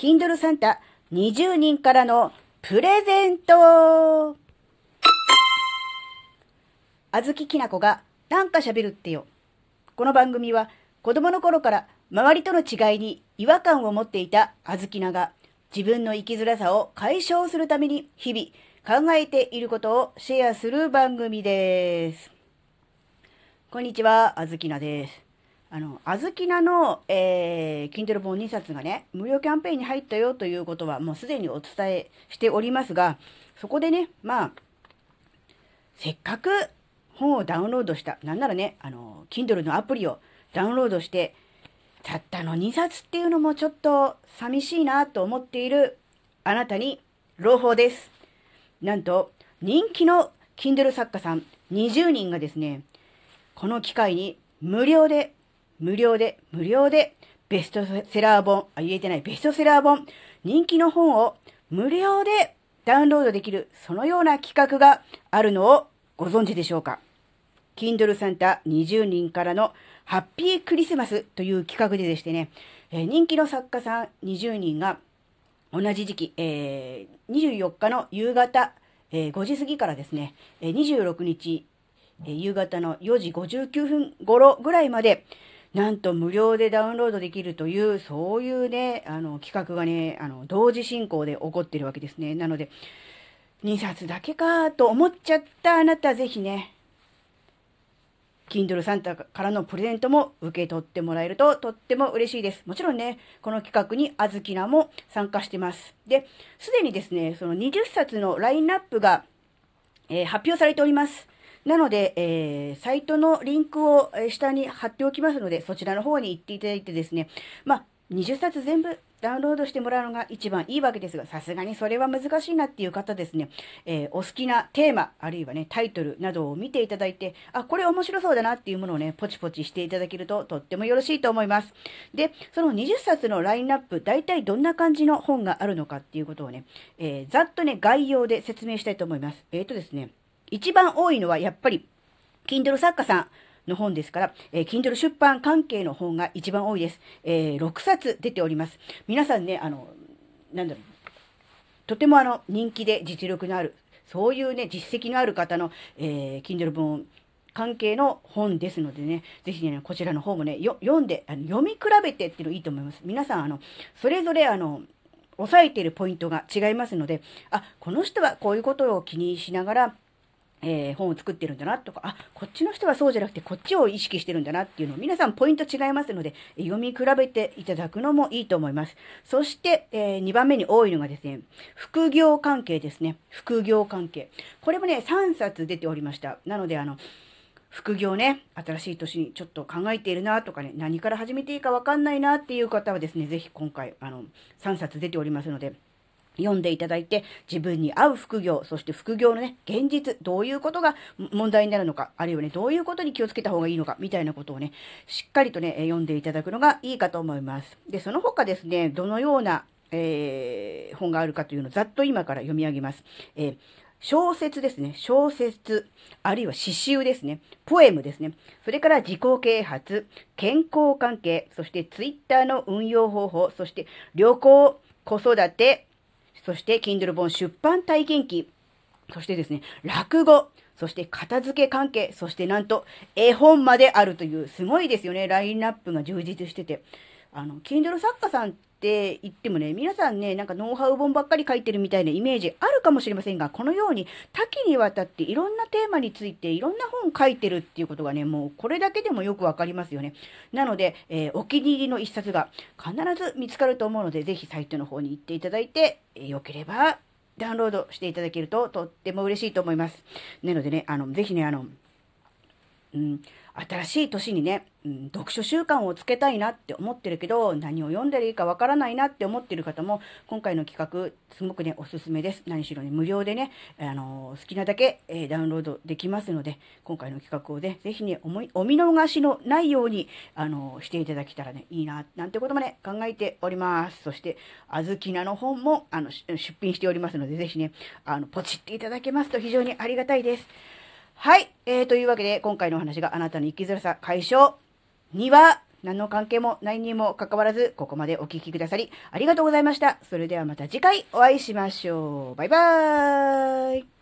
Kindle サンタ20人からのプレゼントあずききなこがなんか喋るってよ。この番組は子供の頃から周りとの違いに違和感を持っていたあずきなが自分の生きづらさを解消するために日々考えていることをシェアする番組です。こんにちは、あずきなです。あの、あずきなの、えー、Kindle 本2冊がね、無料キャンペーンに入ったよということはもうすでにお伝えしておりますが、そこでね、まあ、せっかく本をダウンロードした、なんならね、あの、Kindle のアプリをダウンロードして、たったの2冊っていうのもちょっと寂しいなと思っているあなたに朗報です。なんと、人気の Kindle 作家さん20人がですね、この機会に無料で無料で、無料で、ベストセラー本、あ、言えてない、ベストセラー本、人気の本を無料でダウンロードできる、そのような企画があるのをご存知でしょうか。Kindle サンタ20人からのハッピークリスマスという企画ででしてね、え、人気の作家さん20人が同じ時期、えー、24日の夕方、えー、5時過ぎからですね、え、26日、え、夕方の4時59分頃ぐらいまで、なんと無料でダウンロードできるという、そういうね、あの、企画がね、あの、同時進行で起こってるわけですね。なので、2冊だけかと思っちゃったあなた、ぜひね、Kindle サンタからのプレゼントも受け取ってもらえるととっても嬉しいです。もちろんね、この企画にあずきなも参加してます。で、すでにですね、その20冊のラインナップが、えー、発表されております。なので、えー、サイトのリンクを下に貼っておきますので、そちらの方に行っていただいてですね、まあ、20冊全部ダウンロードしてもらうのが一番いいわけですが、さすがにそれは難しいなっていう方ですね、えー、お好きなテーマ、あるいはね、タイトルなどを見ていただいて、あ、これ面白そうだなっていうものをね、ポチポチしていただけるととってもよろしいと思います。で、その20冊のラインナップ、大体どんな感じの本があるのかっていうことをね、えー、ざっとね、概要で説明したいと思います。えっ、ー、とですね、一番多いのはやっぱり、Kindle 作家さんの本ですから、えー、Kindle 出版関係の本が一番多いです。えー、6冊出ております。皆さんね、あの、なんだろう、とてもあの、人気で実力のある、そういうね、実績のある方の、えー、Kindle 本関係の本ですのでね、ぜひね、こちらの方もね、読んであの、読み比べてっていうのいいと思います。皆さん、あの、それぞれあの、押さえているポイントが違いますので、あ、この人はこういうことを気にしながら、えー、本を作ってるんだなとか、あ、こっちの人はそうじゃなくてこっちを意識してるんだなっていうのを皆さんポイント違いますので、読み比べていただくのもいいと思います。そして、えー、2番目に多いのがですね、副業関係ですね。副業関係。これもね、3冊出ておりました。なので、あの、副業ね、新しい年にちょっと考えているなとかね、何から始めていいかわかんないなっていう方はですね、ぜひ今回、あの、3冊出ておりますので、読んでいただいて、自分に合う副業、そして副業のね、現実、どういうことが問題になるのか、あるいはね、どういうことに気をつけた方がいいのか、みたいなことをね、しっかりとね、読んでいただくのがいいかと思います。で、その他ですね、どのような、えー、本があるかというのをざっと今から読み上げます。えー小説ですね。小説、あるいは詩集ですね。ポエムですね。それから自己啓発、健康関係、そしてツイッターの運用方法、そして旅行、子育て、そして Kindle 本出版体験記、そしてですね、落語、そして片付け関係、そしてなんと絵本まであるという、すごいですよね、ラインナップが充実してて。あの、Kindle 作家さんって言ってもね、皆さんね、なんかノウハウ本ばっかり書いてるみたいなイメージあるかもしれませんが、このように多岐にわたっていろんなテーマについていろんな本書いてるっていうことがね、もうこれだけでもよくわかりますよね。なので、えー、お気に入りの一冊が必ず見つかると思うので、ぜひサイトの方に行っていただいて、えー、よければダウンロードしていただけるととっても嬉しいと思います。なのでね、あの、ぜひね、あの、うん、新しい年にね、うん、読書習慣をつけたいなって思ってるけど、何を読んでいいかわからないなって思ってる方も、今回の企画、すごくね、おすすめです。何しろね、無料でね、あのー、好きなだけ、えー、ダウンロードできますので、今回の企画をね、ぜひね、思い、お見逃しのないように、あのー、していただけたらね、いいな、なんてこともね、考えております。そして、あずきなの本も、あの、出品しておりますので、ぜひね、あの、ポチっていただけますと非常にありがたいです。はい。えー、というわけで、今回のお話があなたの生きづらさ解消には何の関係もないにもかかわらず、ここまでお聴きくださり、ありがとうございました。それではまた次回お会いしましょう。バイバーイ。